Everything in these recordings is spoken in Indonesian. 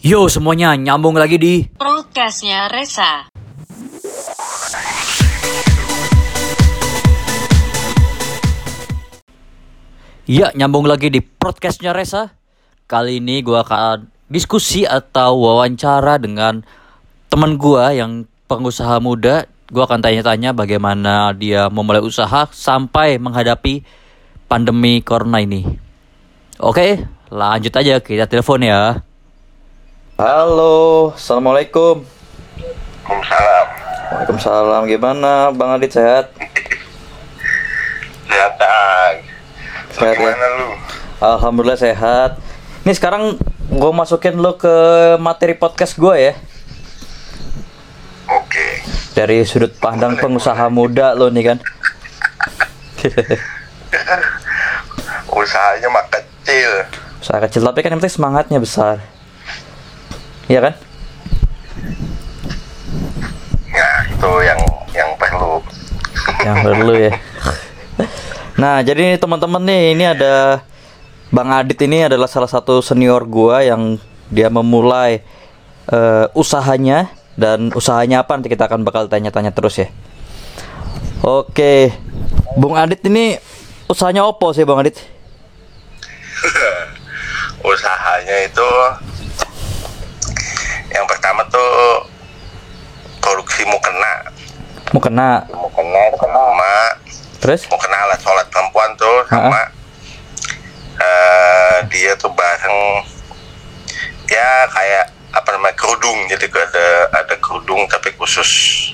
Yo semuanya nyambung lagi di Prokesnya Resa. Ya nyambung lagi di podcastnya Resa Kali ini gua akan diskusi atau wawancara dengan teman gua yang pengusaha muda. Gua akan tanya-tanya bagaimana dia memulai usaha sampai menghadapi pandemi corona ini. Oke lanjut aja kita telepon ya Halo Assalamualaikum Waalaikumsalam. Waalaikumsalam gimana Bang Adit sehat? Sehat. Sehat, ya? Lu? Alhamdulillah sehat. Ini sekarang gue masukin lo ke materi podcast gue ya. Oke. Dari sudut pandang pengusaha muda lo nih kan. Usahanya mah kecil. Usaha kecil tapi kan yang penting semangatnya besar. Iya kan? Ya, itu yang yang perlu. Yang perlu ya. Nah, jadi teman-teman nih, ini ada Bang Adit ini adalah salah satu senior gua yang dia memulai eh, usahanya dan usahanya apa nanti kita akan bakal tanya-tanya terus ya. Oke. Bung Adit ini usahanya opo sih Bang Adit? Usahanya itu pertama tuh produksi mukena. Mukena. Mukena sama Terus? mukena alat sholat perempuan tuh sama eh, dia tuh bareng ya kayak apa namanya kerudung jadi ada ada kerudung tapi khusus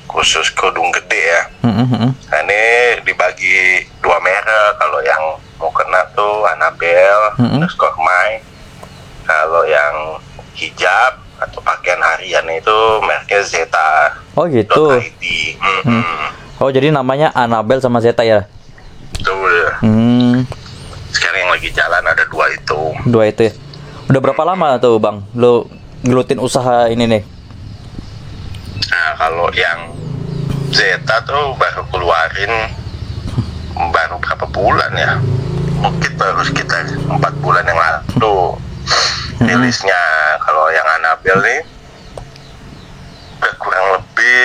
khusus kerudung gede ya Mm, mm, mm. Nah, ini dibagi dua merek. Kalau yang mau kena tuh Annabelle, Mm-mm. underscore Mai. Kalau yang hijab atau pakaian harian itu mereknya Zeta. Oh gitu. Mm-mm. Oh jadi namanya Annabelle sama Zeta ya? Betul. Hmm, Sekarang yang lagi jalan ada dua itu. dua itu ya. Udah berapa lama tuh Bang? Lo gelutin usaha ini nih? Nah, kalau yang Zeta tuh baru keluarin baru berapa bulan ya? Mungkin baru sekitar empat bulan yang lalu rilisnya. Annabelle nih udah kurang lebih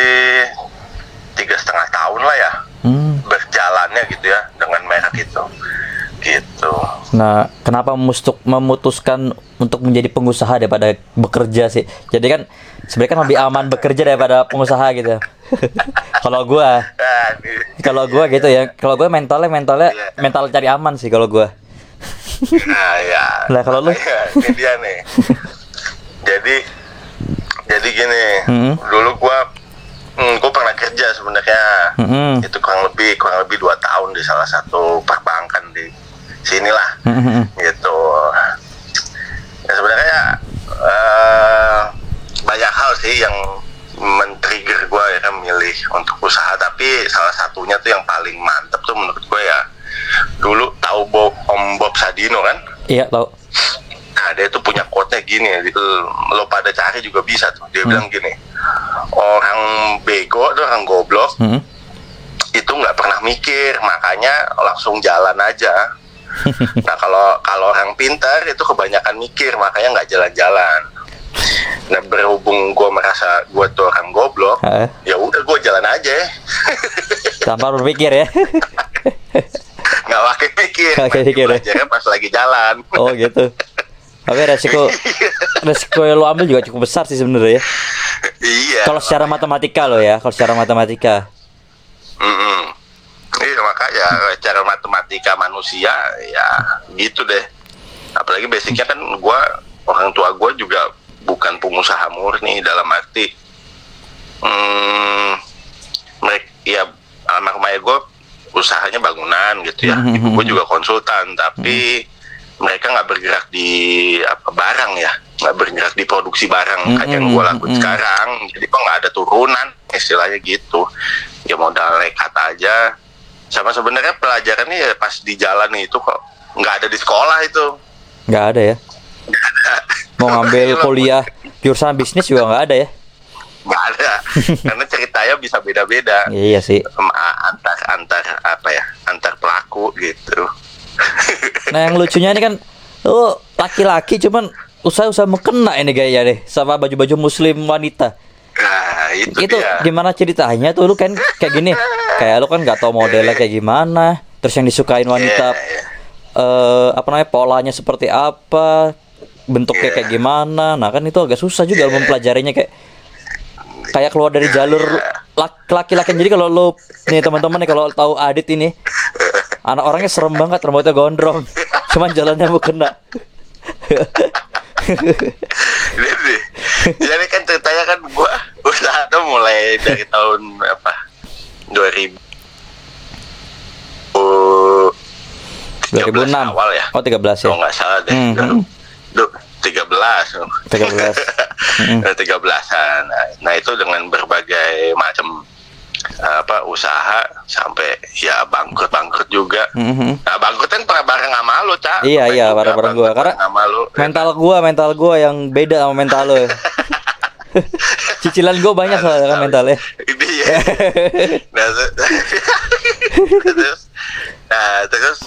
tiga setengah tahun lah ya Hmm. berjalannya gitu ya dengan merek itu. Gitu. Nah, kenapa mustuk memutuskan untuk menjadi pengusaha daripada bekerja sih? Jadi kan sebenarnya kan lebih aman bekerja daripada pengusaha gitu. kalau gua, kalau gua gitu ya. Kalau gua mentalnya mentalnya mental cari aman sih kalau gua. Nah, ya. Lah, kalau lu? Makanya, ini dia nih. jadi jadi gini, Hmm. dulu gua hmm, gua pernah kerja sebenarnya. Mm-mm. Itu kurang lebih kurang lebih dua tahun di salah satu perbankan di sinilah. Mm-mm. Gitu. Ya sebenarnya eh, banyak hal sih yang men-trigger gue ya milih untuk usaha tapi salah satunya tuh yang paling mantep tuh menurut gue ya dulu tahu Bob, Om Bob Sadino kan Iya tau. Dia tuh punya quote-nya gini, lo, lo pada cari juga bisa tuh. Dia bilang gini, orang bego tuh orang goblok Hmm. itu nggak pernah mikir, makanya langsung jalan aja. nah, kalau kalau orang pintar itu kebanyakan mikir, makanya nggak jalan-jalan. Nah, berhubung gue merasa gue tuh orang goblok, Heeh. ya udah gue jalan aja, Tanpa berpikir ya. nggak pakai. Nggak pakai mikir ya. belajarnya pas lagi jalan. oh gitu. Tapi resiko resiko yang lo ambil juga cukup besar sih sebenarnya ya. iya. Kalau secara matematika lo ya, kalau secara matematika. Mm-mm. Iya makanya cara matematika manusia ya gitu deh. Apalagi basicnya kan gua orang tua gua juga bukan pengusaha murni dalam arti hmm, mereka ya almarhum ayah gua usahanya bangunan gitu ya. Ibu mhm, gua juga konsultan tapi mereka nggak bergerak di apa barang ya. Nggak bergerak di produksi barang Mhm, kayak yang gua lakuin mhm. sekarang. Jadi kok nggak ada turunan istilahnya gitu. Ya modal nekat aja. Sama sebenarnya pelajarannya ya pas di jalan itu kok nggak ada di sekolah itu. Nggak ada ya. Mau ngambil kuliah jurusan bisnis juga nggak ada ya. nggak ada. Karena ceritanya bisa beda-beda. Iya sih. Antar antar apa ya antar pelaku gitu Nah yang lucunya ini kan lu laki-laki cuman usaha-usaha mengkena ini gaya deh sama baju-baju muslim wanita. Nah, itu, Itu dia. gimana ceritanya tuh lu kan kayak gini. Kayak lu kan nggak tahu modelnya kayak gimana. Terus yang disukain wanita Iya, iya. eh apa namanya polanya seperti apa, bentuknya Iya. kayak gimana. Nah, kan itu agak susah juga mempelajarinya kayak kayak keluar dari jalur lak- laki-laki jadi kalau lu nih teman-teman nih kalau tahu Adit ini anak orangnya serem banget rambutnya gondrong cuman jalannya mau kena Jadi, jadi kan ceritanya kan gua usaha tuh mulai dari tahun apa? 2000 Oh, 2006 awal ya. oh 13 ya Kalau nggak salah deh. Hmm, hmm. Duh, 13. 13. Hmm. 13-an. Nah, nah, itu dengan berbagai macam apa usaha sampai ya bangkrut-bangkrut juga. Mhm. Nah, bangkrut kan pernah bareng sama lu, Cak. Iya, iya, juga bareng-bareng gua. bangkrut Karena sama lu. mental gua mental gua yang beda sama mental lo cicilan gua banyak soalnya kan mentalnya Ini ya. nah, ter- terus, nah, terus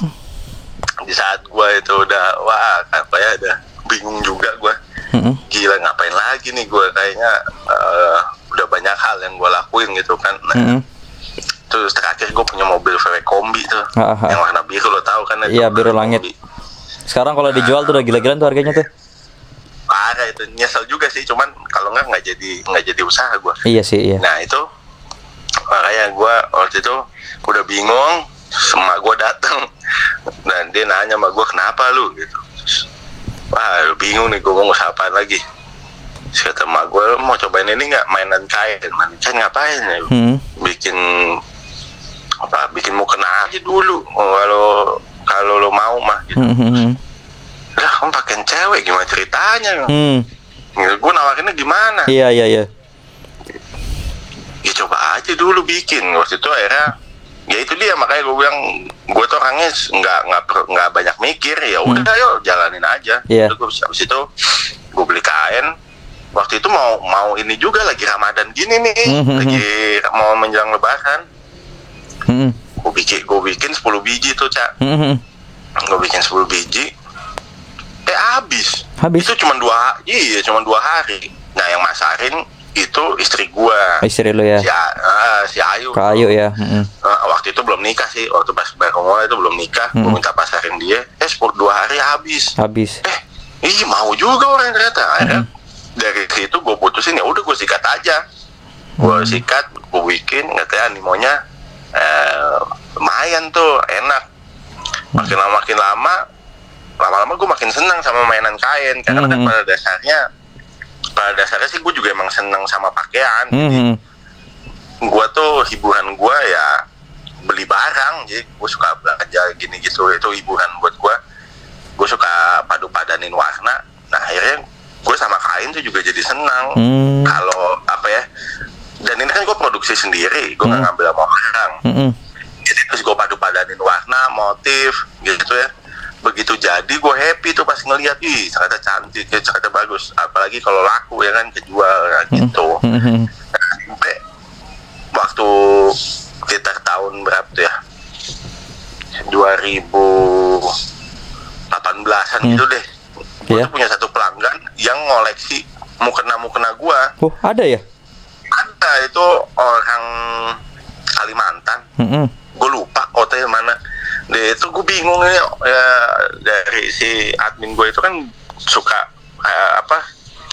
di saat gua itu udah wah apa ya udah bingung juga gua Mhm. gila ngapain lagi nih gua kayaknya eh, udah banyak hal yang gua lakuin gitu kan nah, Mhm. terus terakhir gua punya mobil VW kombi tuh Ah, ah. yang warna biru lo tahu kan Iya, biru langit. kombi. sekarang kalau dijual tuh udah gila-gilaan tuh harganya tuh parah itu nyesel juga sih cuman kalau nggak nggak jadi nggak jadi usaha gua iya sih iya Nah itu makanya gue waktu itu udah bingung, sama gue datang dan dia nanya sama gue kenapa lu gitu. Wah lu bingung nih gue mau usaha apaan lagi. Terus kata emak gue "Lu mau cobain ini nggak mainan kain, mainan kain ngapain ya? Hmm. Bikin apa? Bikin mau kena aja dulu kalau kalau lo mau mah gitu. Hmm, hmm, hmm. Lah kamu pakai cewek gimana ceritanya? Hmm. Gue nawarinnya gimana? Iya iya iya. ya coba aja dulu bikin waktu itu akhirnya ya itu dia makanya gue bilang gue tuh orangnya nggak nggak nggak banyak mikir ya udah yuk jalanin aja Iya. Terus gua- habis itu gue beli kain waktu itu mau mau ini juga lagi ramadan gini nih Mhm. lagi mau menjelang lebaran Hmm. gue bikin gue bikin 10 biji tuh cak Hmm, hmm. gue bikin 10 biji eh habis Habis? itu cuma dua iya cuma dua hari nah yang masarin itu istri gua Istri lu ya. si, A- ah, si Ayu Kayu ya. Hmm. Eh, waktu itu belum nikah sih waktu pas baru mulai itu belum nikah gue Hmm. minta pasarin dia eh sepuluh dua hari habis Habis. eh ih mau juga orang ternyata akhirnya dari situ gue putusin ya udah gue sikat aja. Gue sikat gue bikin katanya animonya eh, lumayan tuh enak. Makin lama makin lama lama-lama gue makin senang sama mainan kain. Karena kan Mhm. pada dasarnya pada dasarnya sih gue juga emang senang sama pakaian. Hmm. gue tuh hiburan gue ya beli barang. Jadi gue suka belanja gini gitu itu hiburan buat gue gue suka padu padanin warna. Nah akhirnya gue sama kain tuh juga jadi senang Hmm. kalau apa ya dan ini kan gue produksi sendiri gue Hmm. ngambil sama orang Hmm. jadi terus gue padu padanin warna motif gitu ya begitu jadi gue happy tuh pas ngeliat ih ternyata cantik ya ternyata bagus apalagi kalau laku ya kan kejual ya, gitu Hmm. sampai waktu sekitar tahun berapa tuh ya 2018an Hmm. gitu deh gue Iya. tuh punya satu pelanggan yang ngoleksi mukena-mukena gua Oh, ada ya? ada itu orang Kalimantan Hmm. gue lupa hotel mana dia itu gue bingung nih ya dari si admin gue itu kan suka eh, apa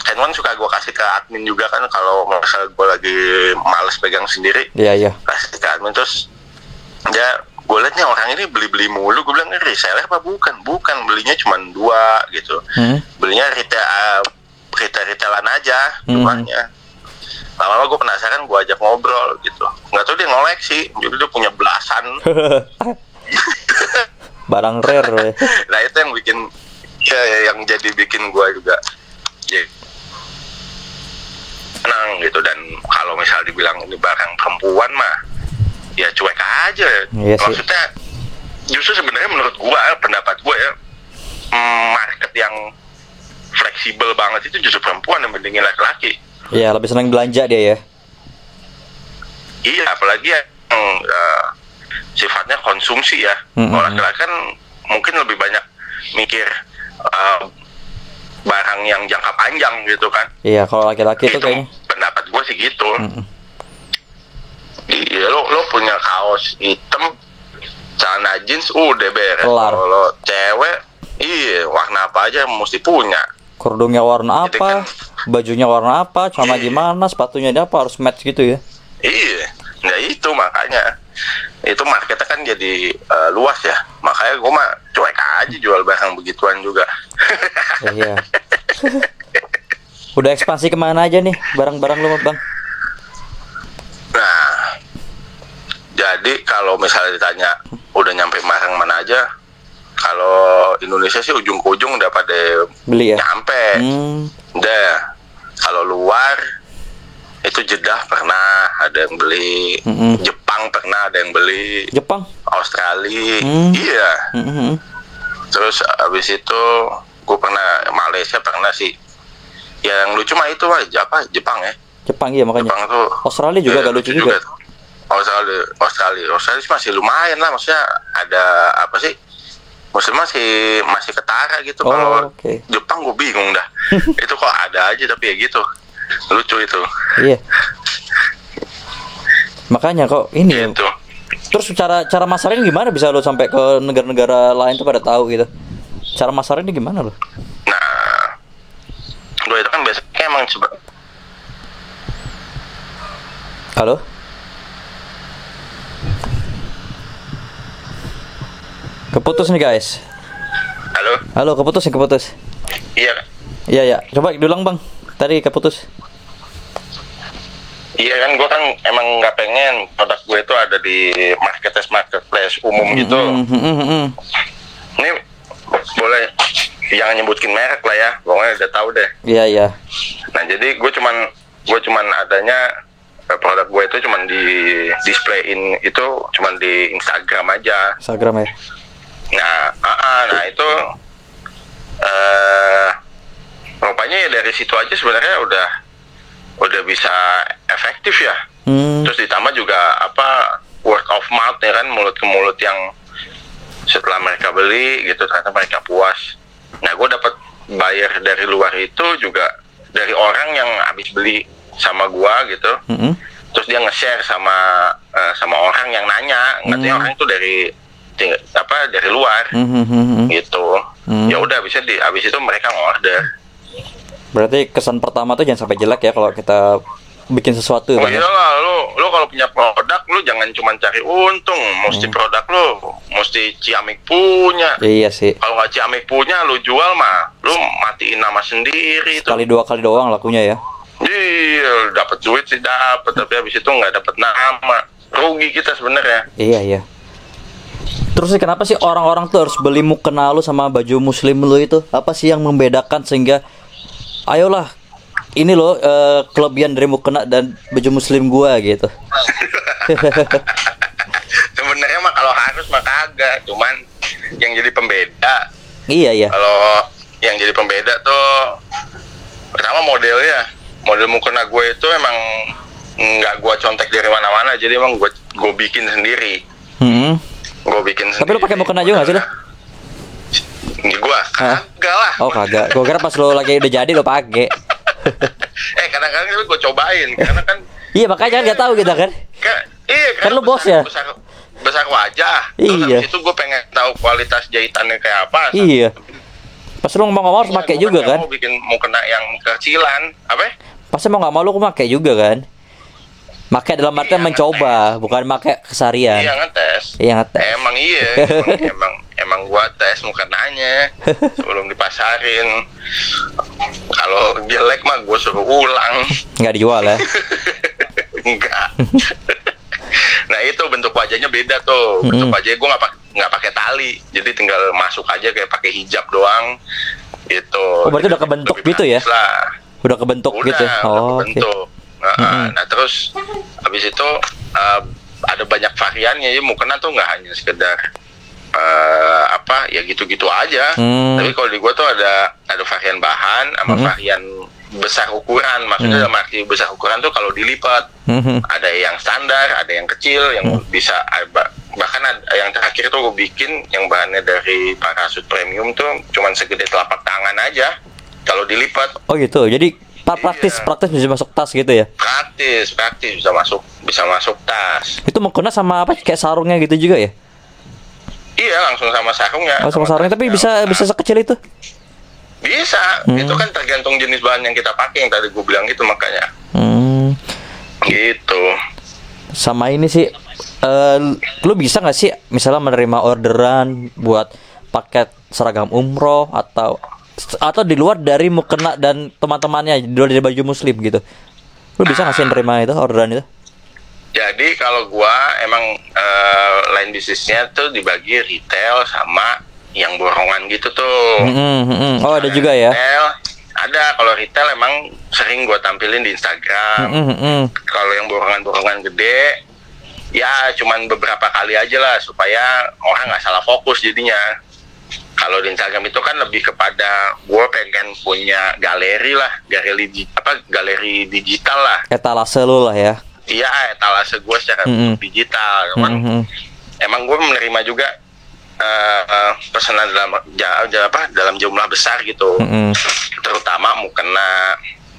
handphone suka gue kasih ke admin juga kan kalau misal gue lagi males pegang sendiri Iya iya. kasih ke admin terus dia gue liat nih orang ini beli-beli mulu gue bilang ini reseller apa bukan bukan belinya cuma dua gitu Hmm. belinya retail uh, retail retailan aja Hmm. jumlahnya lama-lama gue penasaran gue ajak ngobrol gitu nggak tahu dia ngoleksi jadi dia punya belasan Barang rare. ya. nah itu yang bikin ya, ya, yang jadi bikin gue juga ya senang gitu dan kalau misal dibilang ini barang perempuan mah ya cuek aja Iya sih. maksudnya justru sebenarnya menurut gue pendapat gue ya mm, market yang fleksibel banget itu justru perempuan yang mendingin laki-laki Iya, lebih senang belanja dia ya. iya apalagi yang eh, sifatnya konsumsi ya Mm-mm. kalau laki-laki kan mungkin lebih banyak mikir eh, barang yang jangka panjang gitu kan Iya, kalau laki-laki itu kayaknya. pendapat gue sih gitu Mm-mm. Iya lo lo punya kaos hitam celana jeans udah beres Kelar. kalau cewek iya warna apa aja mesti punya Kerudungnya warna Jadi apa? Bajunya warna apa? Sama Iya. gimana? Sepatunya dia apa? Harus match gitu ya. iya nah itu makanya itu marketnya kan jadi eh, luas ya makanya gue mah cuek aja jual barang begituan juga Ya, iya. Udah ekspansi ke mana aja nih barang-barang lu, Bang? Nah, jadi kalau misalnya ditanya udah nyampe barang mana aja, kalau Indonesia sih ujung ke ujung udah pada Beli ya? nyampe. Hmm. Udah. Kalau luar itu Jeddah pernah ada yang beli, Mm-mm. Jepang pernah ada yang beli, Jepang. Australia, Hmm. iya. Mm-mm. Terus abis itu gue pernah Malaysia pernah sih. Ya, yang lucu mah itu aja apa Jepang ya. Jepang iya makanya. Jepang tuh Australia juga Iya, gak lucu juga. Australia, Australia, Australia sih masih lumayan lah, maksudnya ada apa sih? Maksudnya masih masih ketara gitu. Oh, Kalau oke. Jepang gue bingung dah. itu kok ada aja tapi ya gitu. Lucu itu. Iya. Makanya kok ini ya. Gitu. Terus cara cara masarin gimana bisa lo sampai ke negara-negara lain tuh pada tahu gitu? Cara masarinnya gimana lo? Nah, gue itu kan biasanya emang coba. Halo? Keputus nih guys. Halo, Halo, keputus nih keputus. iya, Iya ya, coba diulang bang. Tadi keputus. iya kan gue kan emang nggak pengen produk gue itu ada di marketplace marketplace umum gitu. Hmm, hmm, hmm, hmm. Ini boleh jangan nyebutin merek lah ya, pokoknya udah tahu deh. Iya iya. Nah jadi gue cuman gue cuman adanya eh, produk gue itu cuman di displayin itu cuman di Instagram aja. Instagram ya. Nah, ah, ah, nah itu eh rupanya ya dari situ aja sebenarnya udah udah bisa efektif ya. Hmm. Terus ditambah juga apa word of mouth ya kan mulut ke mulut yang setelah mereka beli gitu ternyata mereka puas. Nah gue dapat bayar dari luar itu juga dari orang yang habis beli sama gua gitu. Hmm, hmm. Terus dia nge-share sama eh, sama orang yang nanya, katanya Hmm. orang itu dari apa dari luar Hmm, hmm, hmm, hmm. gitu. Hmm. Ya udah bisa di habis itu mereka ngorder. Berarti kesan pertama tuh jangan sampai jelek ya kalau kita bikin sesuatu. Oh Bang, ya? iyalah lu lu kalau punya produk lu jangan cuma cari untung, mesti Hmm. produk lu mesti Ciamik punya. Iya sih. Kalau nggak Ciamik punya lu jual mah lu matiin nama sendiri. Kali dua kali doang lakunya ya. Iya, dapat duit sih dapat, tapi habis itu nggak dapat nama. Rugi kita sebenarnya. Iya iya. Terus kenapa sih orang-orang tuh harus beli mukena lu sama baju muslim lu itu? Apa sih yang membedakan sehingga ayolah ini loh eh, kelebihan dari mukena dan baju muslim gua gitu. sebenarnya mah kalau harus mah kagak, cuman yang jadi pembeda iya iya. kalau yang jadi pembeda tuh pertama modelnya model mukena gue itu emang nggak gue contek dari mana-mana jadi emang gue gue bikin sendiri Hmm. Gue bikin sendiri Tapi lu pakai mukena juga nggak sih lu? Ini gue kagak lah Oh kagak. Gua kira pas lu lagi udah jadi lu pakai. eh kadang-kadang gue cobain karena kan iya makanya kan nggak tahu kita kan. Ka- iya Kan lu bos besar, ya? besar, besar wajah terus Iya. habis itu gue pengen tahu kualitas jahitannya kayak apa Iya. Pas lu ngomong-ngomong harus Iya, pakai gua juga kan? mau bikin mukena yang kecilan apa ya? Pasti mau nggak mau lu pakai juga kan? Pakai dalam artian Iya, mencoba, bukan pakai kesarian. iya ngetes Iya ngetes. Emang iya, emang, emang emang gua tes mukenanya sebelum dipasarin. Kalau jelek mah gua suruh ulang. Nggak dijual ya? Enggak. nah itu bentuk wajahnya beda tuh. Bentuk Mm-mm. wajahnya gua nggak pakai nggak pakai tali, jadi tinggal masuk aja kayak pakai hijab doang. Gitu. Oh, berarti udah Jadi kebentuk lebih gitu ya? Lah. Udah kebentuk Udah, gitu. udah Oh, oke. kebentuk. Nah, nah, terus habis itu uh, ada banyak variannya ya mukena tuh nggak hanya sekedar uh, apa ya gitu-gitu aja. Hmm. Tapi kalau di gua tuh ada ada varian bahan sama Mm-mm. varian besar ukuran. Maksudnya Hmm. dalam arti besar ukuran tuh kalau dilipat Mhm. ada yang standar, ada yang kecil, yang Hmm. bisa ba- bahkan ada, yang terakhir tuh gue bikin yang bahannya dari parasut premium tuh cuman segede telapak tangan aja, kalau dilipat Oh gitu. Jadi praktis Iya. praktis bisa masuk tas gitu ya. praktis praktis bisa masuk bisa masuk tas Itu mukena sama apa kayak sarungnya gitu juga ya? iya langsung sama sarungnya Oh, sama sarungnya tapi bisa bisa sekecil itu. bisa Hmm. itu kan tergantung jenis bahan yang kita pakai yang tadi gue bilang itu makanya Hmm. gitu Sama ini sih eh lu bisa nggak sih misalnya menerima orderan buat paket seragam umroh atau atau di luar dari mukena dan teman-temannya di luar dari baju muslim gitu. Lu bisa nggak sih nerima itu orderan itu? Jadi kalau gua emang eh, lain bisnisnya tuh dibagi retail sama yang borongan gitu tuh. Mm-mm, mm-mm. Oh ada juga ya. Retail ada kalau retail emang sering gua tampilin di Instagram. Mm-mm, mm-mm. Kalau yang borongan-borongan gede ya cuman beberapa kali aja lah supaya orang nggak salah fokus jadinya. Kalau di Instagram itu kan lebih kepada gue pengen punya galeri lah, galeri di- apa galeri digital lah. Etalase lu lah ya. Iya, etalase gue secara Mm-mm. digital. Cuman Mm-mm. emang gue menerima juga eh, eh, pesanan dalam ja, ja- apa dalam jumlah besar gitu Mm-mm. terutama mukena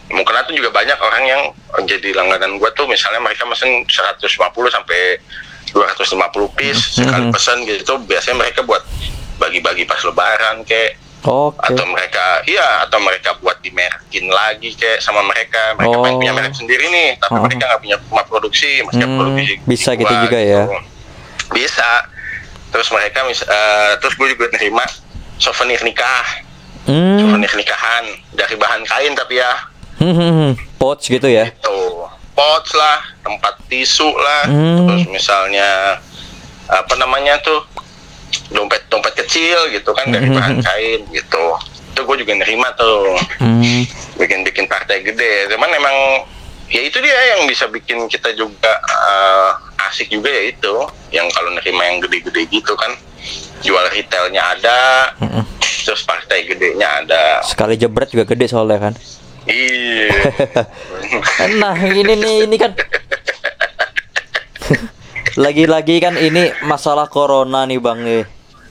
mukena tuh juga banyak orang yang jadi langganan gue tuh misalnya mereka mesen 150 sampai 250 piece sekali Mhm. pesan gitu biasanya mereka buat bagi-bagi pas lebaran kayak Oke. atau mereka iya atau mereka buat dimerkin lagi kayak sama mereka mereka Oh. pengen punya merek sendiri nih tapi Oh. mereka nggak punya rumah produksi masih Hmm, produksi bisa gitu juga ya. bisa terus mereka mis eh, terus gue juga nerima souvenir nikah Hmm. souvenir nikahan dari bahan kain tapi ya Hmm, hmm, hmm. Pouch gitu ya. itu pouch lah tempat tisu lah Hmm. terus misalnya apa namanya tuh dompet dompet kecil gitu kan dari bahan kain gitu itu gue juga nerima tuh Hmm. bikin bikin partai gede cuman emang ya itu dia yang bisa bikin kita juga eh, asik juga ya itu yang kalau nerima yang gede-gede gitu kan jual retailnya ada Mm-mm. terus partai gedenya ada Sekali jebret juga gede soalnya kan. iya Nah ini nih ini kan lagi-lagi kan ini masalah corona nih bang nih.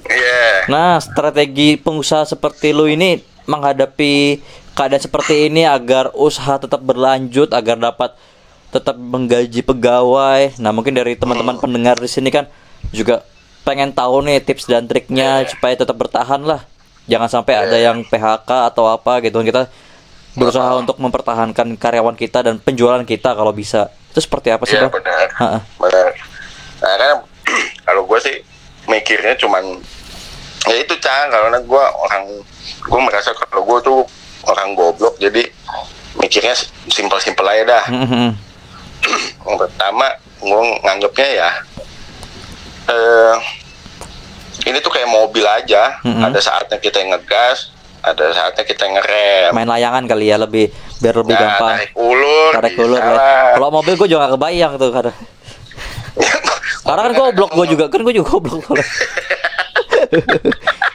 Iya Nah strategi pengusaha seperti lu ini menghadapi keadaan seperti ini agar usaha tetap berlanjut agar dapat tetap menggaji pegawai. Nah mungkin dari teman-teman pendengar di sini kan juga pengen tahu nih tips dan triknya supaya tetap bertahan lah. Jangan sampai ada yang PHK atau apa gitu. Kita berusaha untuk mempertahankan karyawan kita dan penjualan kita kalau bisa. Itu seperti apa sih Iya bang? benar, Ha-ha. benar. Nah kan kalau gue sih mikirnya cuman ya itu cang karena gue orang gue merasa kalau gue tuh orang goblok jadi mikirnya simpel-simpel aja dah. Mhm. Yang pertama gue nganggapnya ya eh ini tuh kayak mobil aja. Mhm. Ada saatnya kita yang ngegas, ada saatnya kita ngerem. Main layangan kali ya lebih biar lebih Nah, gampang. tarik ulur, tarik ulur ya. Kalau mobil gue juga gak kebayang tuh karena karena kan goblok gue juga kan gue juga goblok.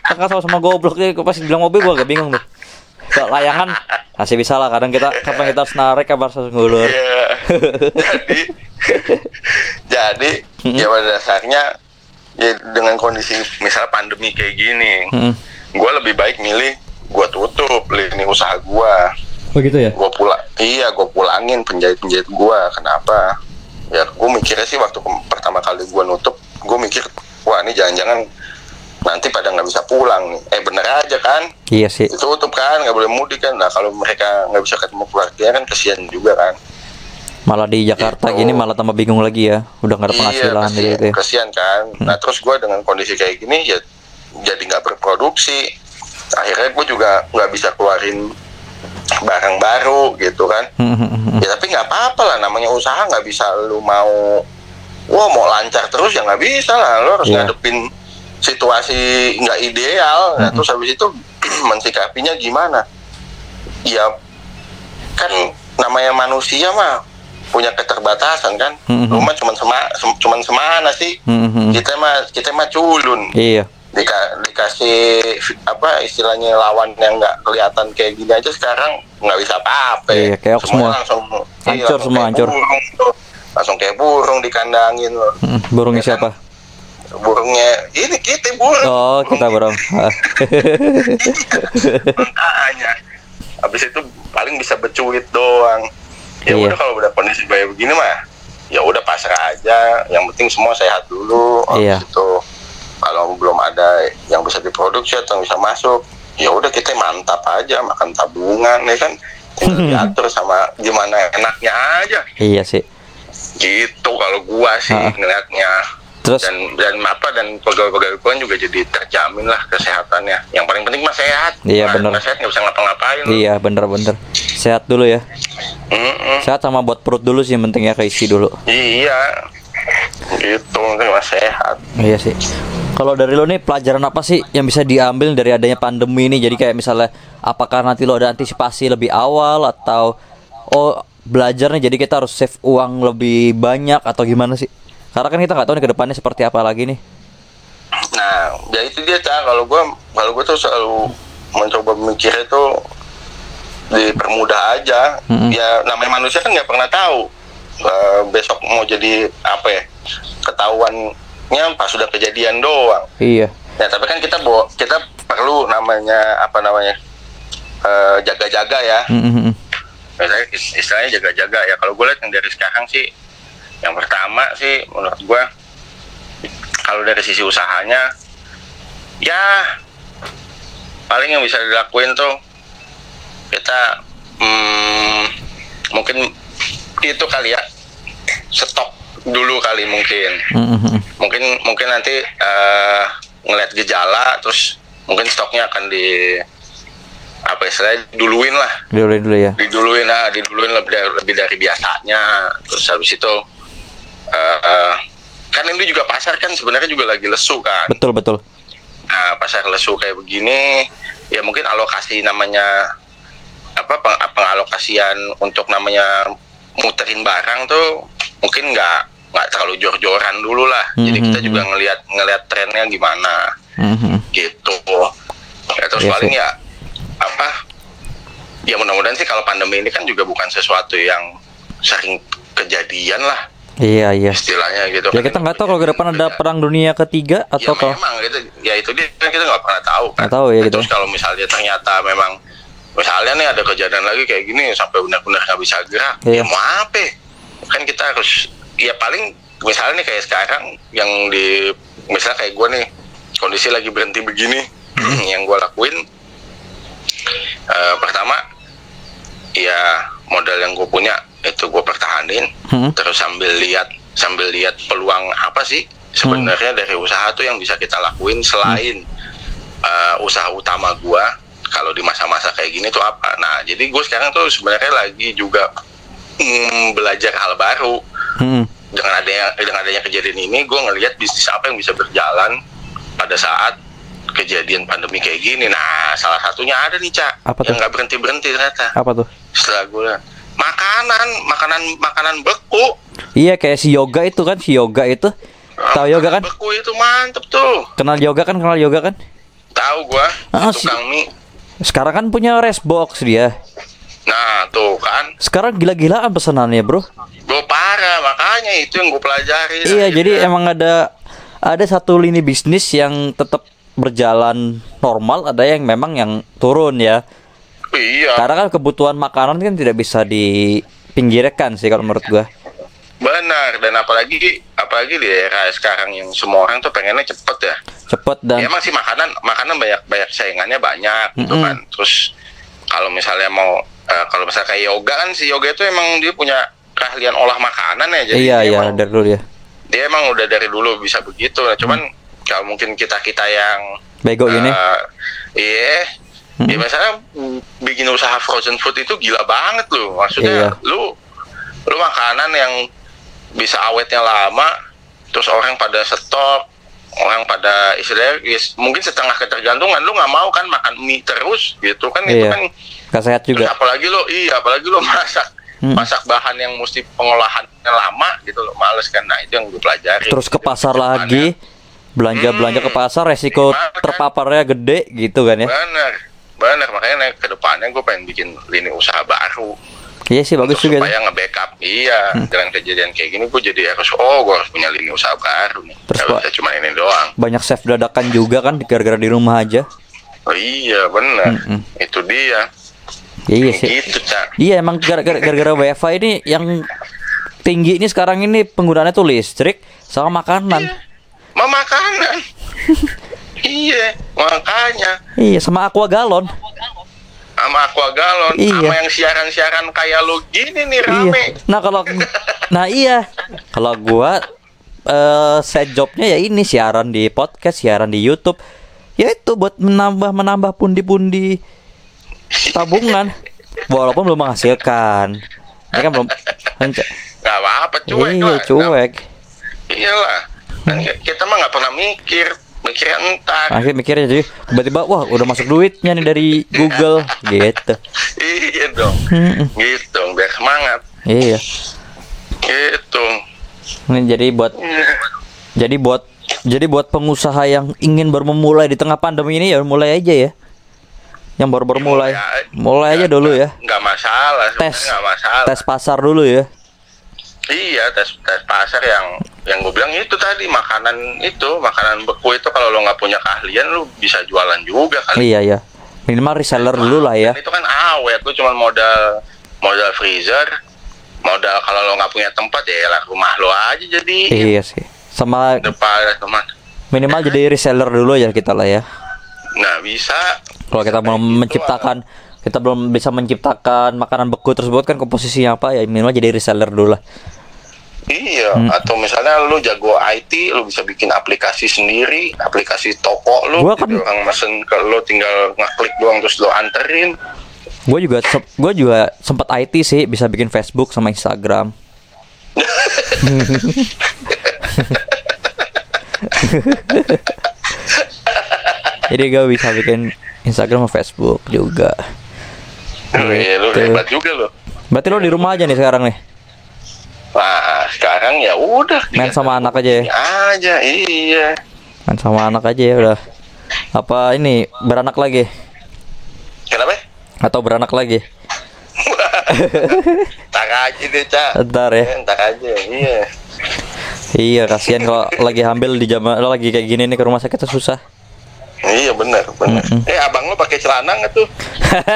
Kan sama-sama goblok deh pas bilang mobil gue agak bingung tuh. Kalau layangan masih bisa lah kadang kita kapan kita harus narik kapan harus ngulur. Iya. jadi jadi ya pada dasarnya ya dengan kondisi misalnya pandemi kayak gini gue lebih baik milih gue tutup lini usaha gue oh gitu ya? Gue pulang iya gue pulangin penjahit penjahit gue kenapa ya gue mikirnya sih waktu pertama kali gue nutup gue mikir wah ini jangan-jangan nanti pada nggak bisa pulang nih. Eh bener aja kan? Iya sih. Ditutup kan nggak boleh mudik kan. Nah kalau mereka nggak bisa ketemu keluarga kan kesian juga kan. Malah di Jakarta Gitu. gini malah tambah bingung lagi ya udah nggak ada penghasilan iya, gitu, kesian, gitu ya. kesian kan. Nah terus gue dengan kondisi kayak gini ya jadi nggak berproduksi. Akhirnya gue juga nggak bisa keluarin barang baru gitu kan Mhm. ya tapi nggak apa-apa lah namanya usaha nggak bisa lu mau wah mau lancar terus ya nggak bisa lah lu harus Iya. ngadepin situasi nggak ideal nah, Mm-mm. terus habis itu mensikapinya gimana ya kan namanya manusia mah punya keterbatasan kan Mm-mm. lu mah cuman sema sem- cuman semana sih Mhm. kita mah kita mah culun iya Dika- dikasih apa istilahnya lawan yang nggak kelihatan kayak gini aja sekarang nggak bisa apa-apa Iya, keok semua. langsung Hancur langsung semua, kayak hancur. burung langsung kayak burung dikandangin loh Mhm. burungnya Ya kan? siapa burungnya ini kita burung oh kita burung Ah. makanya habis itu paling bisa bercuit doang ya Iya. udah kalau udah kondisi kayak begini mah ya udah pasrah aja yang penting semua sehat dulu Iya. itu kalau belum ada yang bisa diproduksi atau yang bisa masuk ya udah kita mantap aja makan tabungan ya kan tinggal diatur sama gimana enaknya aja Iya sih. gitu kalau gua sih Ha. ngeliatnya Terus dan dan apa dan pegawai-pegawai gua juga jadi terjamin lah kesehatannya yang paling penting mah sehat Iya, bener. nggak sehat nggak bisa ngapa-ngapain iya bener-bener sehat dulu ya. Mm-mm. Sehat sama buat perut dulu sih yang penting ya keisi dulu. iya gitu penting mah sehat Iya sih. Kalau dari lo nih pelajaran apa sih yang bisa diambil dari adanya pandemi ini? Jadi kayak misalnya apakah nanti lo ada antisipasi lebih awal atau oh belajarnya jadi kita harus save uang lebih banyak atau gimana sih? Karena kan kita nggak tahu nih ke depannya seperti apa lagi nih. nah ya itu dia cah kalau gua kalau gua tuh selalu mencoba memikirnya tuh dipermudah aja Mm-mm. ya namanya manusia kan nggak pernah tahu eh, besok mau jadi apa ya ketahuannya pas sudah kejadian doang Iya. Ya tapi kan kita bawa kita perlu namanya apa namanya eh, jaga-jaga ya. Mm-mm. Misalnya is- istilahnya jaga-jaga ya. Kalau gue lihat yang dari sekarang sih, yang pertama sih menurut gue kalau dari sisi usahanya, ya paling yang bisa dilakuin tuh kita hmm, mungkin itu kali ya stok dulu kali mungkin Mm-mm. mungkin mungkin nanti eh, ngeliat gejala terus mungkin stoknya akan di apa istilahnya duluin lah Dulu dulu ya. diduluin lah diduluin lebih dari, lebih dari biasanya terus habis itu eh, eh, kan ini juga pasar kan sebenarnya juga lagi lesu kan Betul betul. nah, pasar lesu kayak begini ya mungkin alokasi namanya apa peng- pengalokasian untuk namanya muterin barang tuh mungkin nggak nggak terlalu jor-joran dulu lah jadi kita juga ngelihat ngelihat trennya gimana Mhm. gitu ya, terus Iya paling ya apa ya mudah-mudahan sih kalau pandemi ini kan juga bukan sesuatu yang sering kejadian lah Iya iya. istilahnya gitu Ya kan. kita nggak tahu kalau ke depan ada perang dunia ketiga ya atau kalau memang gitu ya itu dia kan kita nggak pernah tahu kan Nggak tahu ya gitu. terus kalau misalnya ternyata memang misalnya nih ada kejadian lagi kayak gini sampai benar-benar nggak bisa gerak Iya. ya mau apa kan kita harus ya paling misalnya nih kayak sekarang yang di misalnya kayak gue nih kondisi lagi berhenti begini yang gue lakuin eh, pertama ya modal yang gue punya itu gue pertahanin Hmm. terus sambil lihat sambil lihat peluang apa sih sebenarnya dari usaha tuh yang bisa kita lakuin selain uh, usaha utama gua kalau di masa-masa kayak gini tuh apa. Nah jadi gue sekarang tuh sebenarnya lagi juga mm, belajar hal baru Mhm. dengan adanya dengan adanya kejadian ini gue ngelihat bisnis apa yang bisa berjalan pada saat kejadian pandemi kayak gini nah salah satunya ada nih cak Apa yang nggak berhenti berhenti ternyata apa tuh? setelah gue makanan makanan makanan beku Iya kayak si yoga itu kan si yoga itu tahu yoga kan? beku itu mantep tuh Kenal yoga kan? Kenal yoga kan? tahu gua Ah, si- mie Sekarang kan punya box dia. Nah tuh kan Sekarang gila-gilaan pesanannya bro. gue parah makanya itu yang gue pelajari Iya jadi emang ada ada satu lini bisnis yang tetap berjalan normal, ada yang memang yang turun ya. iya Karena kan kebutuhan makanan kan tidak bisa dipinggirkan sih kalau menurut gua. benar dan apalagi apalagi di era sekarang yang semua orang tuh pengennya cepet ya Cepet dan Ya, emang sih makanan makanan banyak banyak saingannya banyak gitu Mm-mm. kan terus kalau misalnya mau eh, kalau misalnya kayak yoga kan si yoga itu emang dia punya keahlian olah makanan ya jadi iya dia iya emang, dari dulu ya. dia emang udah dari dulu bisa begitu nah, cuman kalau mungkin kita kita yang Bego gini. Eh, iya. Hmm. Ya misalnya bikin usaha frozen food itu gila banget loh. Maksudnya Iya. lu lu makanan yang bisa awetnya lama, terus orang pada stok, orang pada istilahnya yes, mungkin setengah ketergantungan. Lu nggak mau kan makan mie terus gitu kan itu Iya. kan. Gak sehat Terus juga. apalagi lo iya apalagi lo masak Hmm. masak bahan yang mesti pengolahannya lama gitu loh males kan nah itu yang gue pelajari Terus ke pasar kedepannya- lagi, belanja belanja ke Hmm. pasar, resiko Gimana kan? terpaparnya gede gitu kan ya. Bener, bener. Makanya naik ke depannya gue pengen bikin lini usaha baru. Iya sih bagus juga. supaya nge-backup. Iya, dengan kejadian kayak gini gue jadi harus, oh gue harus punya lini usaha baru nih. Terus, Gak bisa cuma ini doang. Banyak chef dadakan juga kan gara-gara di rumah aja. Oh, iya, bener. Mm-mm. Itu dia. Iya sih. Gitu, Cak. Iya emang gara-gara gara-gara WiFi ini yang tinggi ini sekarang ini penggunaannya tuh listrik sama makanan. Ma makanan. iya, makanya. Iya sama aqua galon. Sama aqua galon, Iya. sama yang siaran-siaran kayak lu gini nih Iya. rame. Nah kalau nah iya kalau gua eh set jobnya ya ini siaran di podcast, siaran di YouTube. Ya itu buat menambah menambah pundi-pundi tabungan. Walaupun belum menghasilkan. Ini kan belum kan, Gak apa-apa, cuek Iya, lah. cuek. Iyalah. Kan kita mah nggak pernah mikir, mikirnya entar. Akhirnya mikirnya jadi tiba-tiba wah udah masuk duitnya nih dari Google gitu. Iya dong. Gitu, biar semangat. Iya. Gitu. Ini jadi buat jadi buat jadi buat pengusaha yang ingin baru memulai di tengah pandemi ini ya mulai aja ya. Yang baru baru mulai. Mulai aja dulu ya. Nggak masalah. Tes Nggak masalah. tes pasar dulu ya. Iya, tes tes pasar yang yang gue bilang itu tadi makanan itu makanan beku itu kalau lo nggak punya keahlian lo bisa jualan juga kali. Iya ya. Minimal reseller dulu lah ya. Itu kan awet, lo cuma modal modal freezer, modal kalau lo nggak punya tempat ya lah rumah lo aja jadi Iya sih. Sama depan teman. minimal jadi reseller dulu ya kita lah ya. Nah bisa. Kalau kita belum gitu, menciptakan kita belum bisa menciptakan makanan beku tersebut kan komposisinya apa ya minimal jadi reseller dulu lah. Iya, Hmm. atau misalnya lu jago IT, lu bisa bikin aplikasi sendiri, aplikasi toko lu, Gua kan- orang mesen ke lu tinggal ngeklik doang terus lu anterin. Gue juga gue juga sempat IT sih bisa bikin Facebook sama Instagram. Jadi gue bisa bikin Instagram sama Facebook juga. Oh, iya, lu Gitu. hebat juga lu. Berarti lo di rumah aja nih sekarang nih. Nah, sekarang ya udah. Main sama anak aja ya. Aja, iya. Main sama anak aja ya udah. Apa ini beranak lagi Kenapa? atau beranak lagi? Ntar aja deh, Cak. Ntar ya. Ntar aja, iya. Iya kasihan kalau lagi hamil di zaman lo lagi kayak gini nih ke rumah sakit susah. Iya benar, benar. Eh, abang lu pakai celana nggak tuh?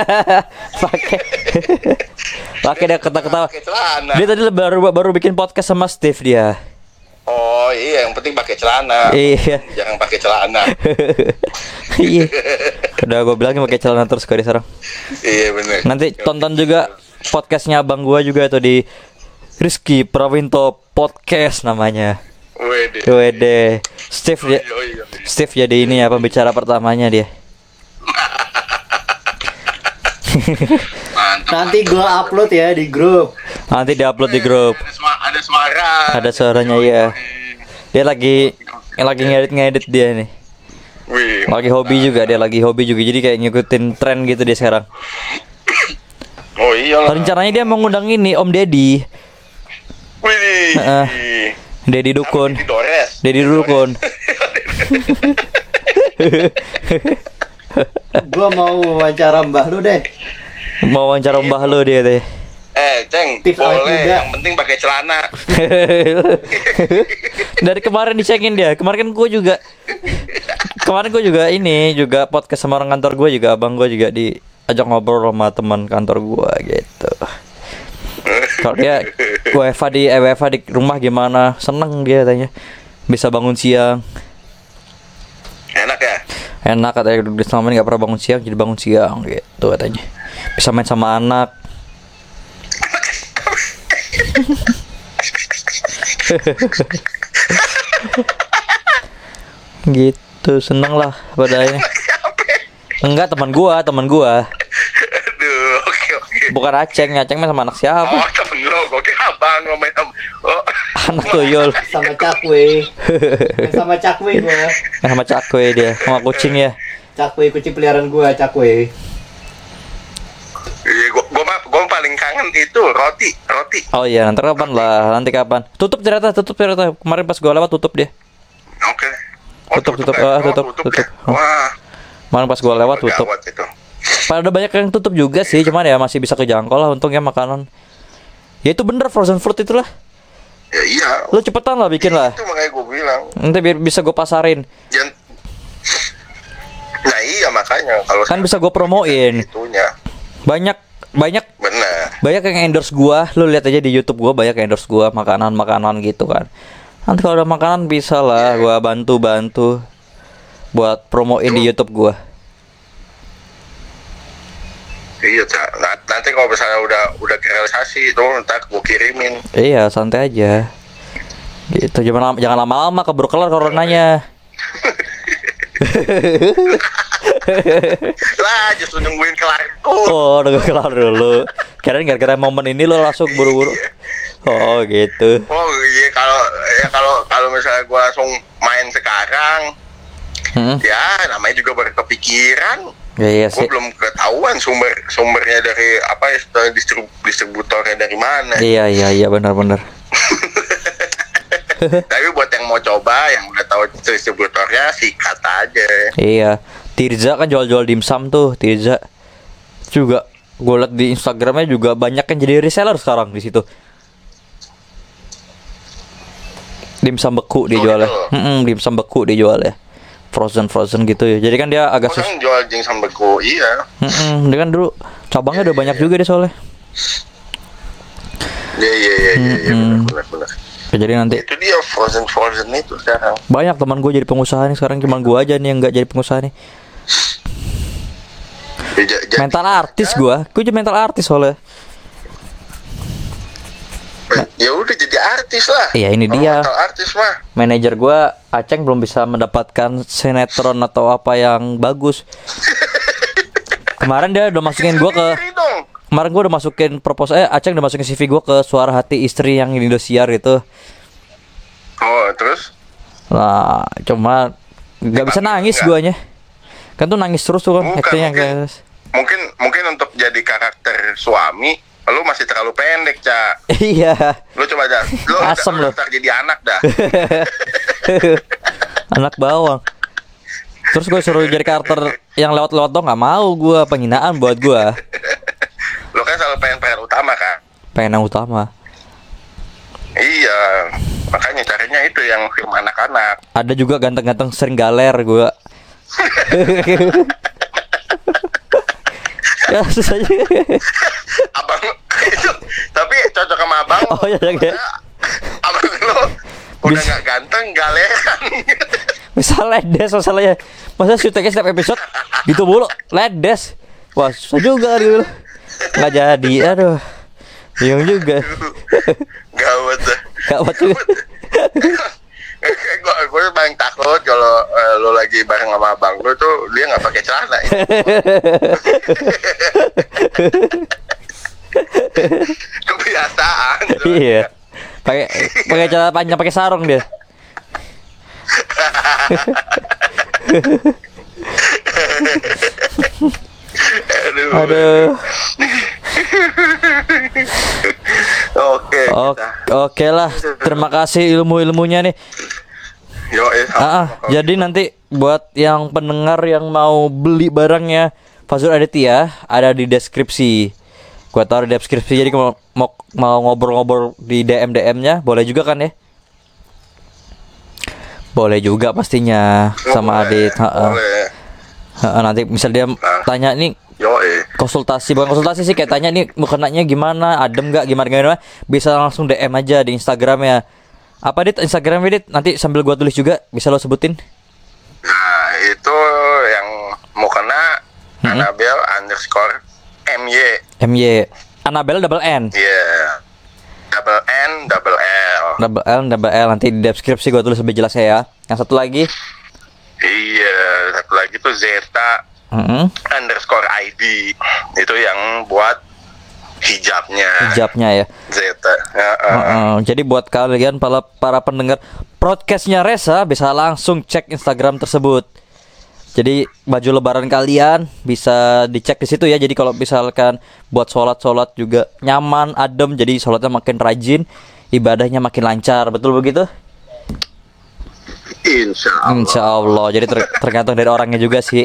Pakai. Pakai dia ketawa-ketawa. Pakai celana. Dia tadi baru baru bikin podcast sama Steve dia. Oh iya, yang penting pakai celana. Iya. Jangan pakai celana. Iya. Udah gue bilangin pakai celana terus kali sekarang. iya benar. Nanti tonton juga podcastnya abang gua juga tuh di Rizky Prawinto Podcast namanya. Wede. Wede. Steve dia, iya. Steve jadi ini ya pembicara pertamanya dia. Mantap. Nanti gua upload ya di grup. Nanti diupload di grup. Ada, suara. Ada suaranya ya. Dia lagi lagi ngedit-ngedit dia nih. Wih, Lagi hobi juga dia lagi hobi juga jadi kayak ngikutin tren gitu dia sekarang. Oh iya. Rencananya dia mau ngundang ini Om Deddy, Wih. Heeh. Deddy Dukun, Di Dores. Deddy Dukun. Gua mau wawancara Mbah lu deh. Mau wawancara Mbah lu dia teh. Eh, Ceng, Tips boleh. Yang penting pakai celana. Dari kemarin dicengin dia. Kemarin kan gue juga kemarin gue juga ini juga podcast sama orang kantor gue juga abang gue juga diajak ngobrol sama teman kantor gue gitu. Kalau dia WFA di eh, WFA di rumah gimana? Seneng dia katanya. Bisa bangun siang. Enak ya? Enak katanya udah selama ini gak pernah bangun siang jadi bangun siang gitu katanya. Bisa main sama anak. gitu seneng lah pada ini enggak teman gua teman gua Aduh, oke oke. bukan aceng aceng main sama anak siapa Oh, lo main sama... Oh, anak tuyul Sama Cakwe. Sama Cakwe gua. sama cakwe dia sama kucing ya Cakwe kucing peliharaan gua, Cakwe. iya, gue mah gue paling kangen itu roti, roti. oh iya nanti kapan lah nanti kapan tutup ternyata tutup ternyata kemarin pas gua lewat tutup dia Oke. Tutup, tutup. ya? Ah, tutup, ya? tutup. Wah, kemarin pas gua lewat tutup. Pada banyak yang tutup juga sih, cuman ya masih bisa kejangkau lah untungnya makanan. Ya itu bener frozen fruit itulah. Ya iya. Lu cepetan lah bikin lah. Itu makanya gue bilang. Nanti biar bisa gue pasarin. Jangan... Nah iya makanya kalau Kan bisa gue promoin. itunya. Banyak banyak bener banyak yang endorse gua lu lihat aja di YouTube gua banyak yang endorse gua makanan-makanan gitu kan nanti kalau ada makanan bisa lah gua bantu-bantu buat promoin di YouTube gua iya Cak. Nah, nanti kalau misalnya udah udah realisasi itu ntar gue kirimin. Iya santai aja. Gitu jangan lama- jangan lama-lama keburu kelar coronanya. Lah justru nungguin kelar itu oh udah kelar dulu. Kirain gara-gara momen ini lo langsung buru-buru. Oh gitu. Oh iya kalau ya kalau kalau misalnya gue langsung main sekarang hmm. ya namanya juga baru kepikiran ya, iya gue sih belum ketahuan sumber sumbernya dari apa ya distrib- distributornya dari mana iya iya iya benar-benar tapi buat yang mau coba yang udah tahu distributornya sikat aja Iya, Tirza kan jual-jual dimsum tuh, Tirza. Juga gue liat di Instagramnya juga banyak yang jadi reseller sekarang di situ. Dimsum beku dijualnya. gitu? Mm dimsum beku dijualnya. Frozen frozen gitu ya. Jadi kan dia agak sus. orang jual ginseng beku iya Mm-mm, dia kan dulu cabangnya udah banyak juga deh soalnya. iya iya iya iya iya, benar benar Ya, jadi nanti itu dia frozen frozen itu sekarang banyak teman gue jadi pengusaha nih sekarang cuma gue aja nih yang nggak jadi pengusaha nih. Ya, Mental artis gue, gue jadi mental artis soalnya. Ya udah jadi artis lah Iya, ini dia. artis mah manajer gua Aceng belum bisa mendapatkan sinetron atau apa yang bagus. Kemarin dia udah masukin gua ke kemarin gua udah masukin proposal eh Aceng udah masukin CV gua ke Suara Hati Istri yang Indosiar itu. oh terus Nah, cuma nggak bisa nangis Enggak. guanya. Kan tuh nangis terus tuh kan Bukan, mungkin. kayak mungkin mungkin untuk jadi karakter suami lu masih terlalu pendek cak Iya. lu coba dah lu Asem lu daftar jadi anak dah Anak bawang. Terus gue suruh jadi karakter yang lewat-lewat dong nggak mau gua penghinaan buat gua. lu kan selalu pengen peran utama kan Pengen yang utama. iya makanya carinya itu yang film anak-anak Ada juga ganteng-ganteng sering galer gua. Ya susah aja. abang itu tapi cocok sama abang Oh, iya, iya, iya. abang lu udah nggak ganteng galeran Misal ledes masalahnya. Masa syutingnya setiap episode gitu mulu ledes. Wah susah juga gitu. Nggak jadi, aduh. Bingung juga. gawat dah Gawat juga. gue gue paling takut kalau eh, lo lagi bareng sama abang lo tuh dia nggak pakai celana ya. kebiasaan iya. Pakai pakai celana panjang pakai sarung dia. aduh, Aduh. oke Oke, oke lah. Terima kasih ilmu-ilmunya nih. yo eh, Ah, ah, jadi nanti buat yang pendengar yang mau beli barangnya Fazul Aditya ada di deskripsi. Gua taruh di deskripsi jadi kalau mau mau ngobrol-ngobrol di DM DM-nya boleh juga kan ya? Boleh juga pastinya sama Boleh, Adit. Ha, ha. boleh Ha, ha, nanti misal dia tanya nih yo eh. Konsultasi bukan konsultasi sih kayak tanya nih mukenanya gimana adem nggak gimana gimana bisa langsung DM aja di Instagramnya apa dit? Instagram dit? Nanti sambil gua tulis juga bisa lo sebutin. Nah itu yang mau kena Anabel underscore MY MY Annabelle double N. Iya. Double N, double L. double L double L. Nanti di deskripsi gua tulis lebih jelas ya. Yang satu lagi. Iya, satu lagi tuh Zeta Mm-mm. underscore ID. Itu yang buat hijabnya. hijabnya ya Zeta. Ya, uh, Heeh. jadi buat kalian para para pendengar podcastnya Resa bisa langsung cek Instagram tersebut jadi baju lebaran kalian bisa dicek di situ ya jadi kalau misalkan buat sholat sholat juga nyaman adem jadi sholatnya makin rajin ibadahnya makin lancar betul begitu Insya Allah. Insya Allah jadi ter- tergantung dari orangnya juga sih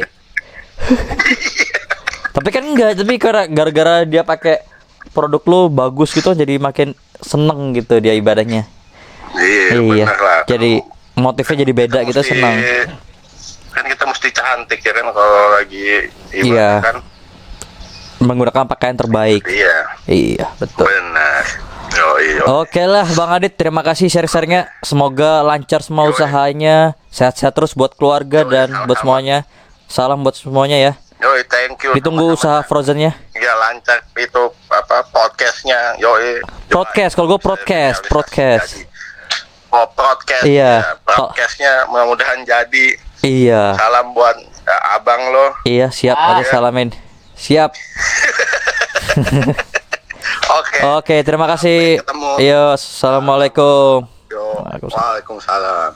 tapi kan enggak tapi karena gara-gara dia pakai produk lo bagus gitu jadi makin seneng gitu dia ibadahnya Iya, iya lah. jadi motifnya jadi beda gitu Mesti- senang Kan kita mesti cantik ya kan kalau lagi ibadah Iya. kan. menggunakan pakaian terbaik. Iya, Iya, betul. benar. Oke lah Bang Adit, terima kasih share-sharenya. Semoga lancar semua usahanya, sehat-sehat terus buat keluarga Yoi, dan buat semuanya. Salam buat semuanya ya. Yoi, thank you. Ditunggu teman-teman. usaha frozennya. Ya lancar itu apa podcastnya. Yoi. Podcast, kalau gue podcast, podcast. Oh, podcast. Iya. Ya, Podcastnya mudah-mudahan jadi. Iya, Salam buat ya, abang lo. iya siap aja salamin. Siap. Oke. Oke, terima kasih. Yo, assalamualaikum. Yo, Waalaikumsalam. Waalaikumsalam.